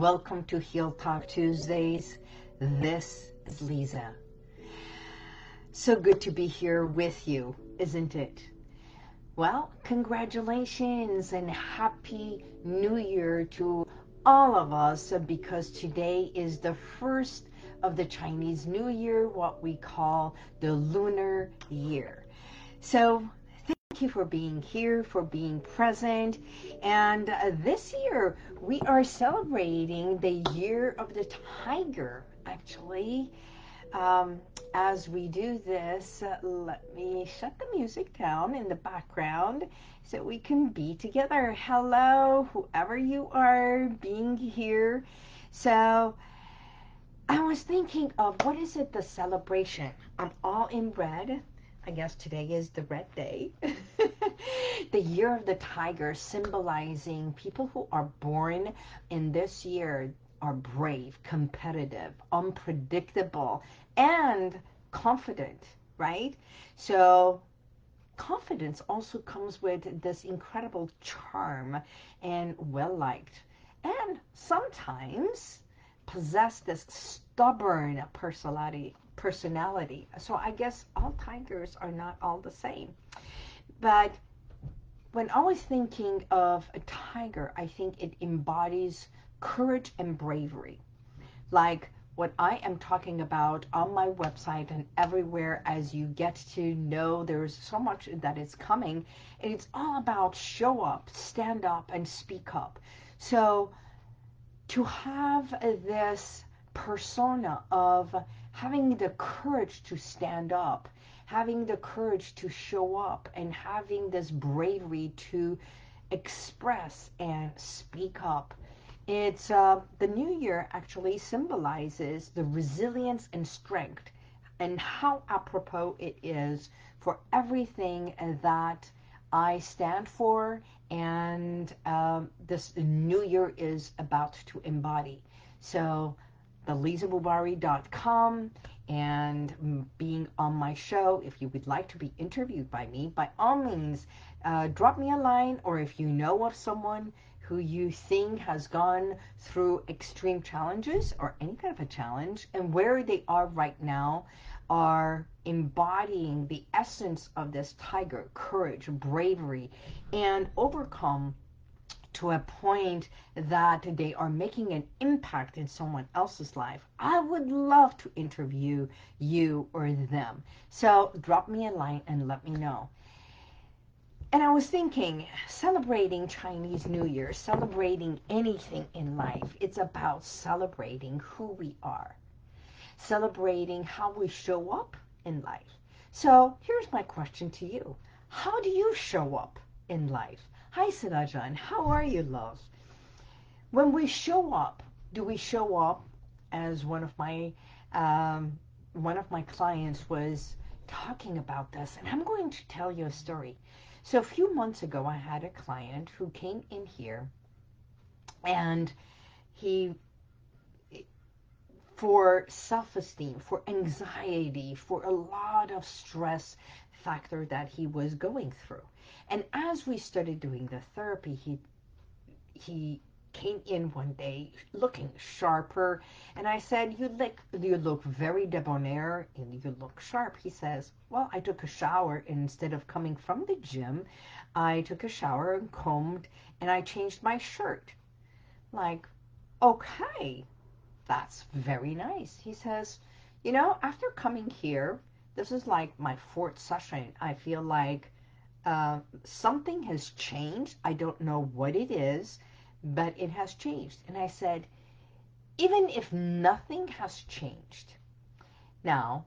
Welcome to Heal Talk Tuesdays. This is Lisa. So good to be here with you, isn't it? Well, congratulations and happy new year to all of us because today is the first of the Chinese New Year, what we call the lunar year. So you for being here, for being present. And uh, this year, we are celebrating the year of the tiger, actually. Um, as we do this, uh, let me shut the music down in the background so we can be together. Hello, whoever you are being here. So I was thinking of what is it, the celebration? I'm all in red. I guess today is the red day. the year of the tiger symbolizing people who are born in this year are brave, competitive, unpredictable, and confident, right? So confidence also comes with this incredible charm and well-liked. And sometimes possess this stubborn personality personality. So I guess all tigers are not all the same. But when I was thinking of a tiger, I think it embodies courage and bravery. Like what I am talking about on my website and everywhere as you get to know there's so much that is coming. And it's all about show up, stand up, and speak up. So to have this persona of having the courage to stand up, having the courage to show up, and having this bravery to express and speak up. It's uh, the new year actually symbolizes the resilience and strength and how apropos it is for everything that I stand for and um, this new year is about to embody. So thelisabubari.com and being on my show. If you would like to be interviewed by me, by all means, uh, drop me a line or if you know of someone who you think has gone through extreme challenges or any kind of a challenge and where they are right now are embodying the essence of this tiger, courage, bravery, and overcome to a point that they are making an impact in someone else's life, I would love to interview you or them. So drop me a line and let me know. And I was thinking, celebrating Chinese New Year, celebrating anything in life, it's about celebrating who we are, celebrating how we show up in life. So here's my question to you. How do you show up in life? Hi, Sirajan. How are you, love? When we show up, do we show up as one of my um, one of my clients was talking about this, and I'm going to tell you a story. So a few months ago, I had a client who came in here, and he for self-esteem, for anxiety, for a lot of stress factor that he was going through. And as we started doing the therapy, he he came in one day looking sharper. And I said you look you look very debonair and you look sharp. He says well I took a shower instead of coming from the gym I took a shower and combed and I changed my shirt. Like okay that's very nice he says you know after coming here this is like my fourth session I feel like uh, something has changed. I don't know what it is, but it has changed. And I said, even if nothing has changed, now,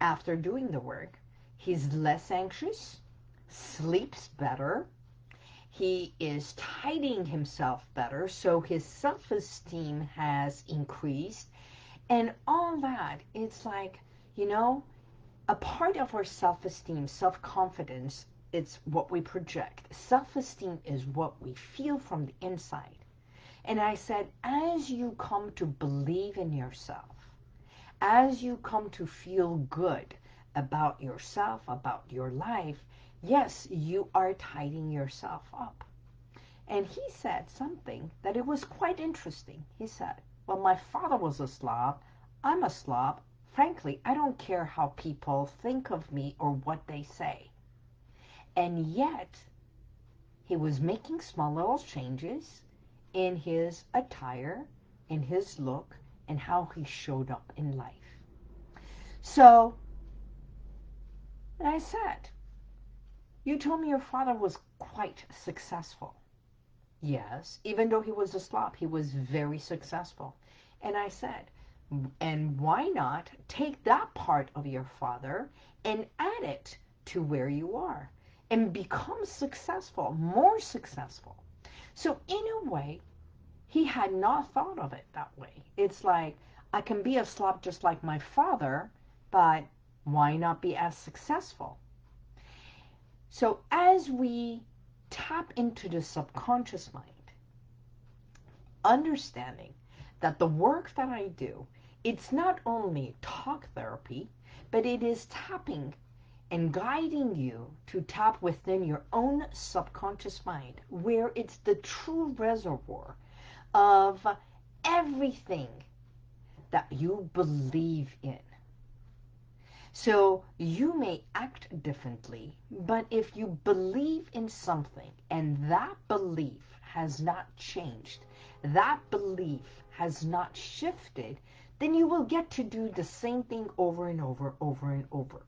after doing the work, he's less anxious, sleeps better, he is tidying himself better, so his self-esteem has increased, and all that, it's like, you know, a part of our self-esteem, self-confidence it's what we project. Self-esteem is what we feel from the inside. And I said, as you come to believe in yourself, as you come to feel good about yourself, about your life, yes, you are tidying yourself up. And he said something that it was quite interesting. He said, well, my father was a slob. I'm a slob. Frankly, I don't care how people think of me or what they say. And yet, he was making small little changes in his attire, in his look, and how he showed up in life. So, I said, you told me your father was quite successful. Yes, even though he was a Slav, he was very successful. And I said, and why not take that part of your father and add it to where you are and become successful, more successful. So in a way, he had not thought of it that way. It's like, I can be a Slav just like my father, but why not be as successful? So as we tap into the subconscious mind, understanding that the work that I do, it's not only talk therapy, but it is tapping and guiding you to tap within your own subconscious mind, where it's the true reservoir of everything that you believe in. So you may act differently, but if you believe in something and that belief has not changed, that belief has not shifted, then you will get to do the same thing over and over, over and over.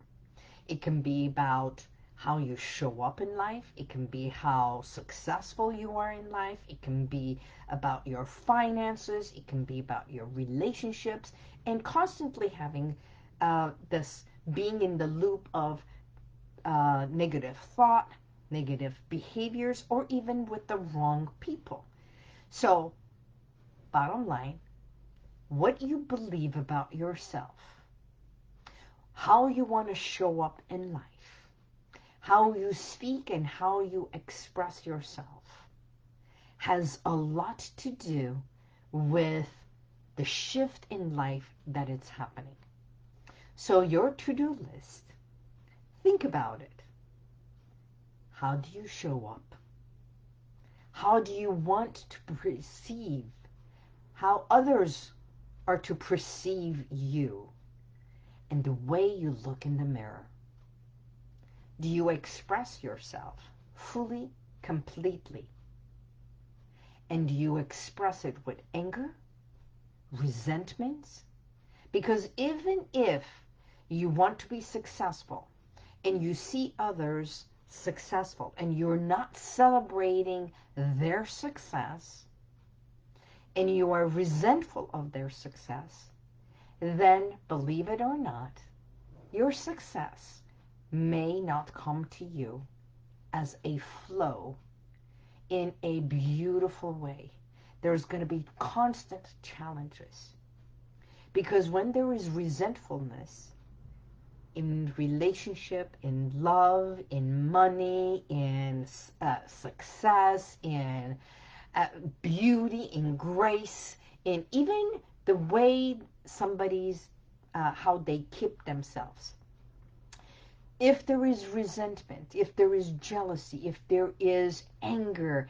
It can be about how you show up in life. It can be how successful you are in life. It can be about your finances. It can be about your relationships and constantly having uh, this being in the loop of uh, negative thought, negative behaviors, or even with the wrong people. So, bottom line, what you believe about yourself, how you want to show up in life, how you speak and how you express yourself has a lot to do with the shift in life that it's happening. So your to-do list, think about it. How do you show up? How do you want to perceive how others are to perceive you and the way you look in the mirror? Do you express yourself fully, completely? And do you express it with anger, resentments? Because even if you want to be successful and you see others successful and you're not celebrating their success and you are resentful of their success, then believe it or not, your success may not come to you as a flow in a beautiful way. There's going to be constant challenges. Because when there is resentfulness, in relationship, in love, in money, in uh, success, in uh, beauty, in grace, in even the way somebody's, uh, how they keep themselves. If there is resentment, if there is jealousy, if there is anger,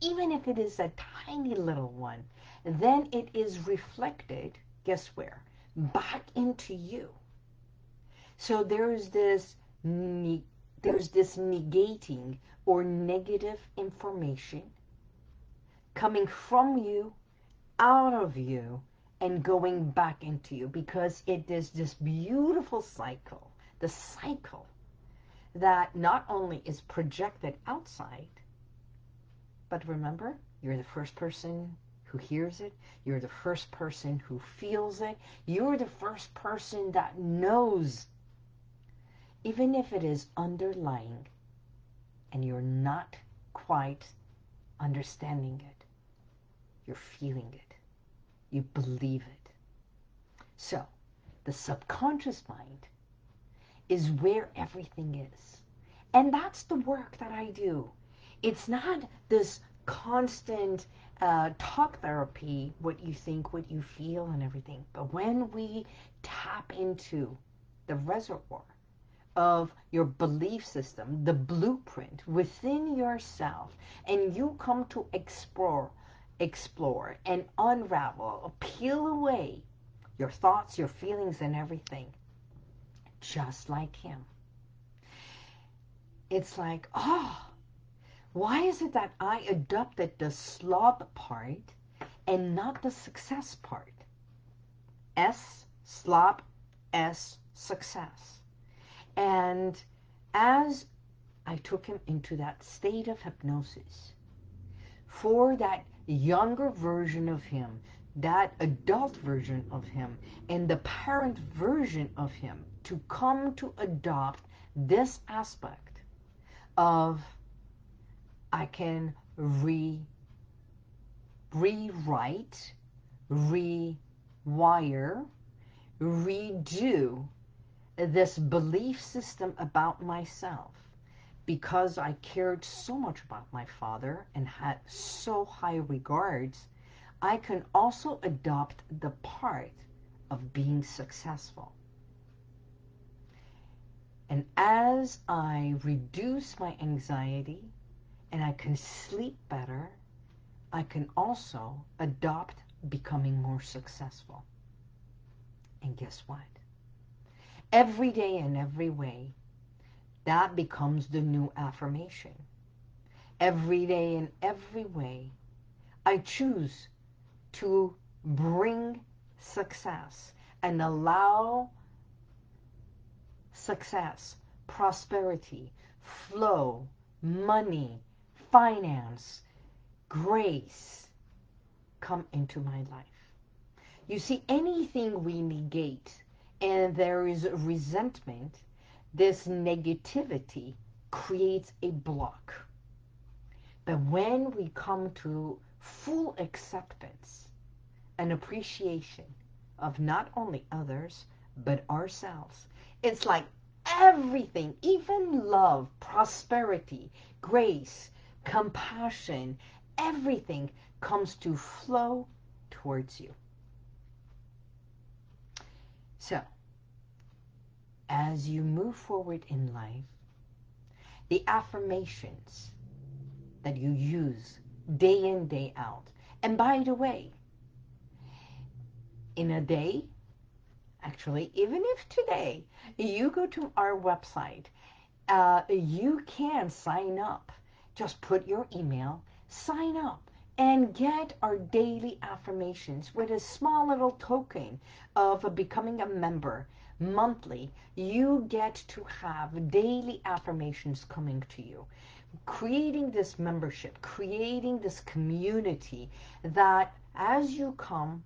even if it is a tiny little one, then it is reflected, guess where? Back into you so there's this there's this negating or negative information coming from you, out of you, and going back into you because it is this beautiful cycle, the cycle that not only is projected outside, but remember, you're the first person who hears it. You're the first person who feels it. You're the first person that knows even if it is underlying and you're not quite understanding it, you're feeling it, you believe it. So, the subconscious mind is where everything is. And that's the work that I do. It's not this constant uh, talk therapy, what you think, what you feel, and everything. But when we tap into the reservoir of your belief system, the blueprint within yourself, and you come to explore, explore and unravel, peel away your thoughts, your feelings, and everything, just like him. It's like, oh, why is it that I adopted the slob part and not the success part? S, slob, S, success. And as I took him into that state of hypnosis, for that younger version of him, that adult version of him, and the parent version of him to come to adopt this aspect of I can re rewrite, rewire, redo this belief system about myself because I cared so much about my father and had so high regards, I can also adopt the part of being successful. And as I reduce my anxiety and I can sleep better, I can also adopt becoming more successful. And guess what? Every day in every way, that becomes the new affirmation. Every day in every way, I choose to bring success and allow success, prosperity, flow, money, finance, grace come into my life. You see, anything we negate and there is resentment, this negativity creates a block. But when we come to full acceptance and appreciation of not only others, but ourselves, it's like everything, even love, prosperity, grace, compassion, everything comes to flow towards you. So, as you move forward in life, the affirmations that you use day in, day out. And by the way, in a day, actually, even if today you go to our website, uh, you can sign up. Just put your email, sign up, and get our daily affirmations with a small little token of becoming a member monthly. You get to have daily affirmations coming to you. Creating this membership, creating this community that as you come,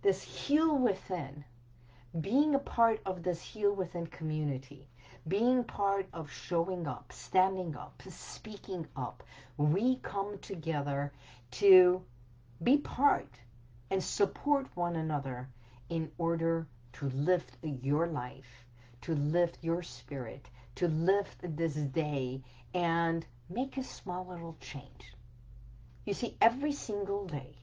this heal within, being a part of this heal within community, being part of showing up, standing up, speaking up, we come together to be part and support one another in order to lift your life, to lift your spirit, to lift this day and make a small little change. You see, every single day,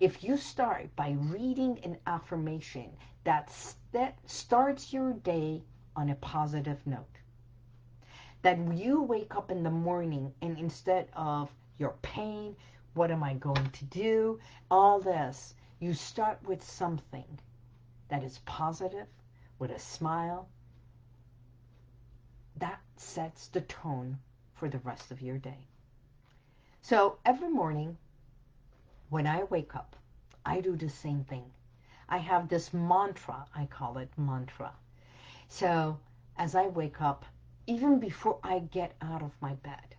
if you start by reading an affirmation that, that starts your day on a positive note, that you wake up in the morning and instead of your pain, what am I going to do, all this, you start with something that is positive, with a smile, that sets the tone for the rest of your day. So every morning when I wake up, I do the same thing. I have this mantra, I call it mantra. So as I wake up, even before I get out of my bed,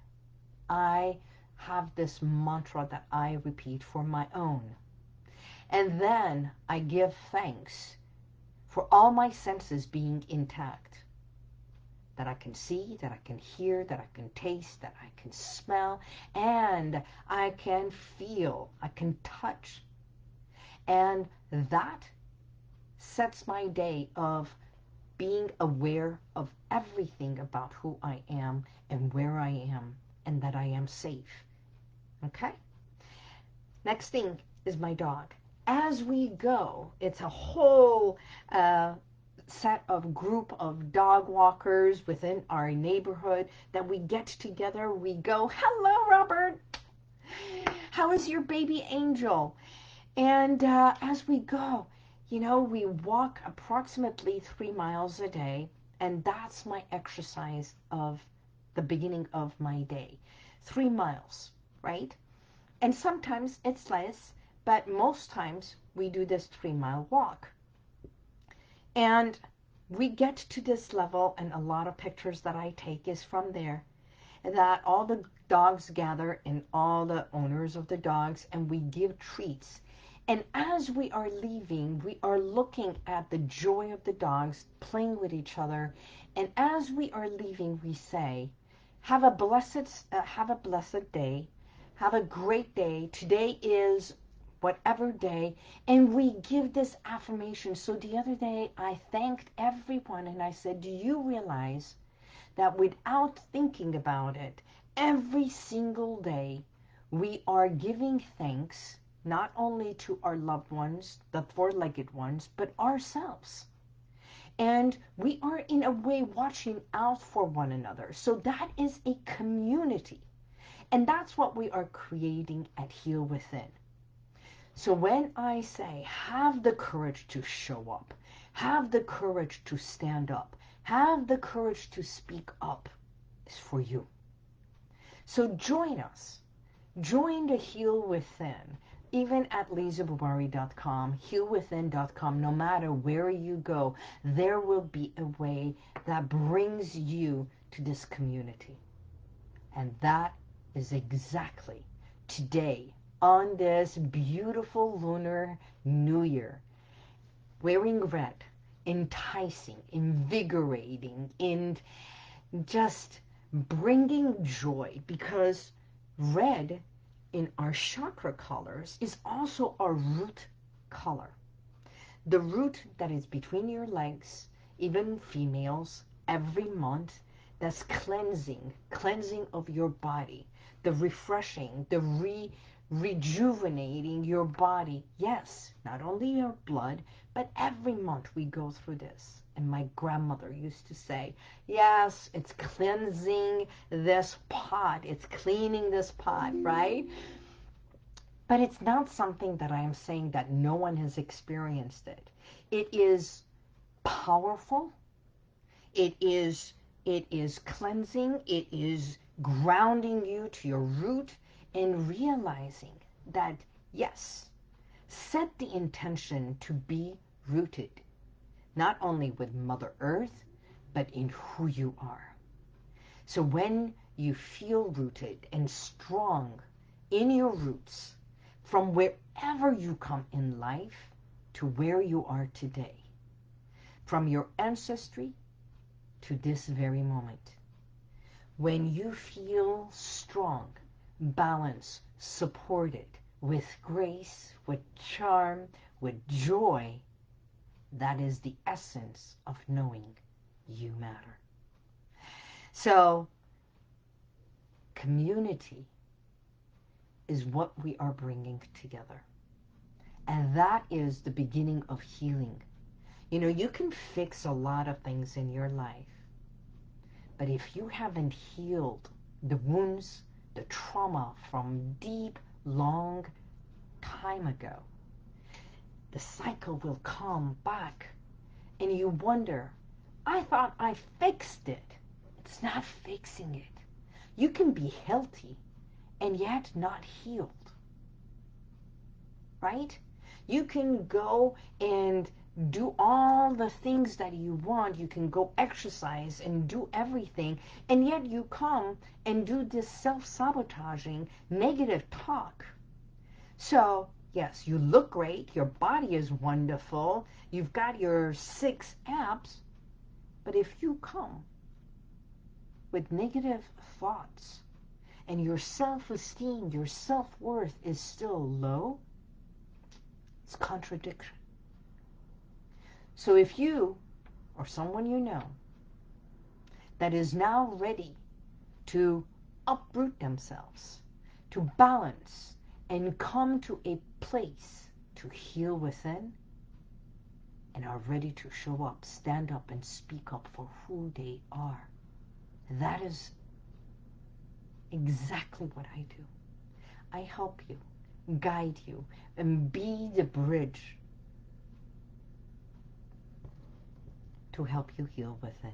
I have this mantra that I repeat for my own. And then I give thanks for all my senses being intact. That I can see, that I can hear, that I can taste, that I can smell, and I can feel, I can touch. And that sets my day of being aware of everything about who I am and where I am and that I am safe. Okay? Next thing is my dog. As we go, it's a whole uh, set of group of dog walkers within our neighborhood that we get together. We go, hello, Robert. How is your baby angel? And uh, as we go, you know, we walk approximately three miles a day, and that's my exercise of the beginning of my day. Three miles, right? And sometimes it's less, but most times we do this three mile walk. And we get to this level, and a lot of pictures that I take is from there, that all the dogs gather and all the owners of the dogs, and we give treats. And as we are leaving, we are looking at the joy of the dogs playing with each other. And as we are leaving, we say, have a blessed, uh, have a blessed day. Have a great day. Today is whatever day. And we give this affirmation. So the other day, I thanked everyone and I said, do you realize that without thinking about it, every single day, we are giving thanks not only to our loved ones, the four-legged ones, but ourselves. And we are in a way watching out for one another. So that is a community. And that's what we are creating at Heal Within. So when I say have the courage to show up, have the courage to stand up, have the courage to speak up, is for you. So join us. Join the Heal Within even at lisabubari.com, healwithin.com, no matter where you go, there will be a way that brings you to this community. And that is exactly today on this beautiful lunar new year, wearing red, enticing, invigorating, and just bringing joy because red in our chakra colors is also our root color. The root that is between your legs, even females, every month, that's cleansing, cleansing of your body, the refreshing, the re rejuvenating your body. Yes, not only your blood, but every month we go through this. And my grandmother used to say, yes, it's cleansing this pot. It's cleaning this pot, right? But it's not something that I am saying that no one has experienced it. It is powerful. It is, it is cleansing. It is grounding you to your root and realizing that, yes, set the intention to be rooted not only with Mother Earth, but in who you are. So when you feel rooted and strong in your roots, from wherever you come in life to where you are today, from your ancestry to this very moment, when you feel strong, balanced, supported, with grace, with charm, with joy, that is the essence of knowing you matter. So, community is what we are bringing together. And that is the beginning of healing. You know, you can fix a lot of things in your life. But if you haven't healed the wounds, the trauma from deep, long time ago, the cycle will come back and you wonder, I thought I fixed it. It's not fixing it. You can be healthy and yet not healed. Right? You can go and do all the things that you want. You can go exercise and do everything. And yet you come and do this self-sabotaging negative talk. So Yes, you look great. Your body is wonderful. You've got your six abs. But if you come with negative thoughts and your self-esteem, your self-worth is still low, it's contradiction. So if you or someone you know that is now ready to uproot themselves, to balance and come to a place to heal within, and are ready to show up, stand up, and speak up for who they are. That is exactly what I do. I help you, guide you, and be the bridge to help you heal within.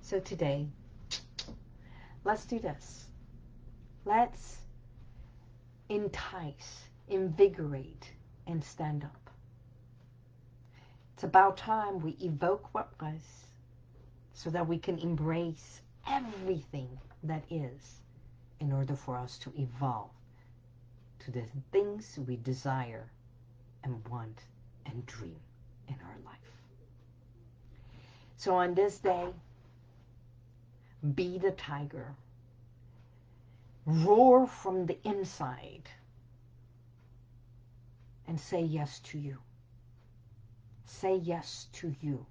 So today, let's do this. Let's entice, invigorate, and stand up. It's about time we evoke what was so that we can embrace everything that is in order for us to evolve to the things we desire and want and dream in our life. So on this day, be the tiger. Roar from the inside and say yes to you. Say yes to you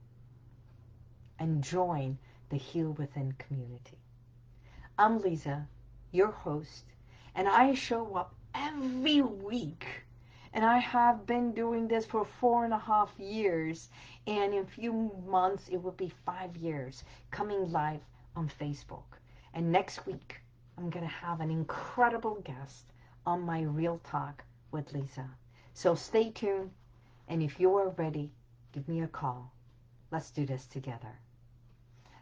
and join the Heal Within community. I'm Lisa, your host, and I show up every week. And I have been doing this for four and a half years. And in a few months, it will be five years coming live on Facebook. And next week, I'm going to have an incredible guest on my Real Talk with Lisa. So stay tuned. And if you are ready, give me a call. Let's do this together.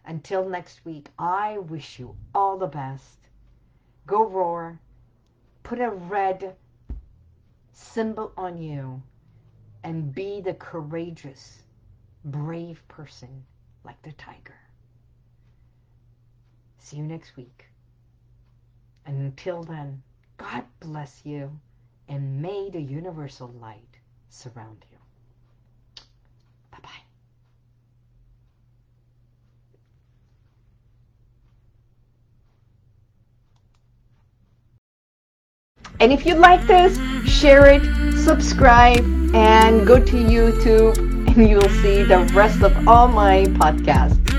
Until next week, I wish you all the best. Go roar. Put a red symbol on you and be the courageous, brave person like the tiger. See you next week. Until then, God bless you and may the universal light surround you. Bye-bye. And if you like this, share it, subscribe, and go to YouTube and you'll see the rest of all my podcasts.